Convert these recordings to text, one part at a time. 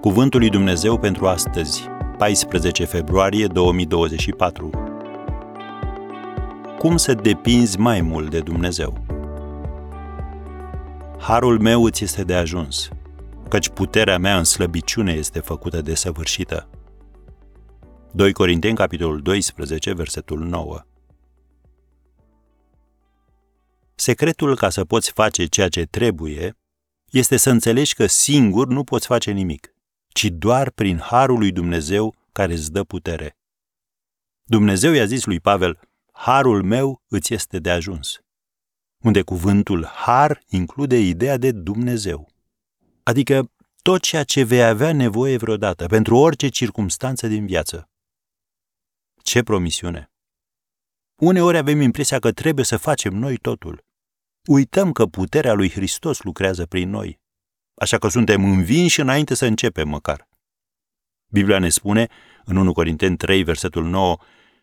Cuvântul lui Dumnezeu pentru astăzi, 14 februarie 2024. Cum să depinzi mai mult de Dumnezeu? Harul meu îți este de ajuns, căci puterea mea în slăbiciune este făcută de săvârșită. 2 Corinteni, capitolul 12, versetul 9. Secretul ca să poți face ceea ce trebuie este să înțelegi că singur nu poți face nimic, ci doar prin harul lui Dumnezeu care îți dă putere. Dumnezeu i-a zis lui Pavel, harul meu îți este de ajuns. Unde cuvântul har include ideea de Dumnezeu. Adică tot ceea ce vei avea nevoie vreodată, pentru orice circumstanță din viață. Ce promisiune! Uneori avem impresia că trebuie să facem noi totul. Uităm că puterea lui Hristos lucrează prin noi. Așa că suntem învinși înainte să începem măcar. Biblia ne spune, în 1 Corinteni 3, versetul 9,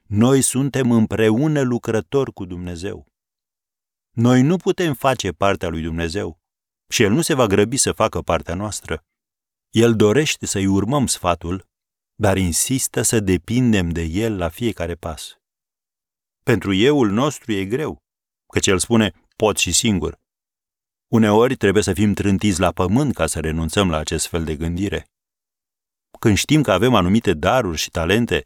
noi suntem împreună lucrători cu Dumnezeu. Noi nu putem face partea lui Dumnezeu și El nu se va grăbi să facă partea noastră. El dorește să-i urmăm sfatul, dar insistă să depindem de El la fiecare pas. Pentru euul nostru e greu, căci El spune, pot și singur. Uneori trebuie să fim trântiți la pământ ca să renunțăm la acest fel de gândire. Când știm că avem anumite daruri și talente,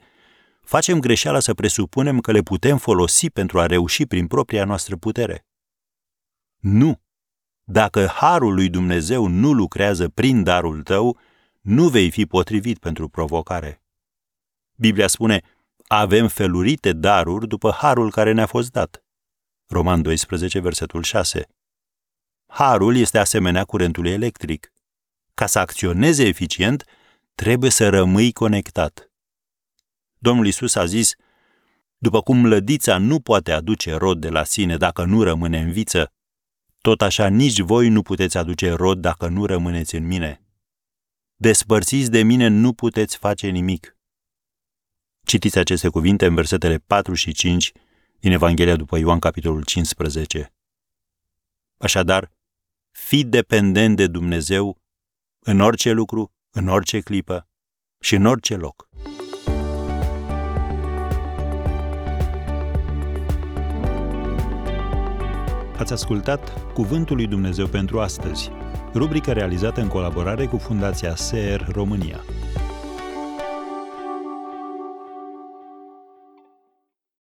facem greșeala să presupunem că le putem folosi pentru a reuși prin propria noastră putere. Nu! Dacă harul lui Dumnezeu nu lucrează prin darul tău, nu vei fi potrivit pentru provocare. Biblia spune, avem felurite daruri după harul care ne-a fost dat. Roman 12, versetul 6. Harul este asemenea curentului electric. Ca să acționeze eficient, trebuie să rămâi conectat. Domnul Isus a zis, după cum lădița nu poate aduce rod de la sine dacă nu rămâne în viță, tot așa nici voi nu puteți aduce rod dacă nu rămâneți în mine. Despărțiți de mine nu puteți face nimic. Citiți aceste cuvinte în versetele 4 și 5 din Evanghelia după Ioan, capitolul 15. Așadar, fii dependent de Dumnezeu în orice lucru, în orice clipă și în orice loc. Ați ascultat Cuvântul lui Dumnezeu pentru astăzi, rubrica realizată în colaborare cu Fundația SER România.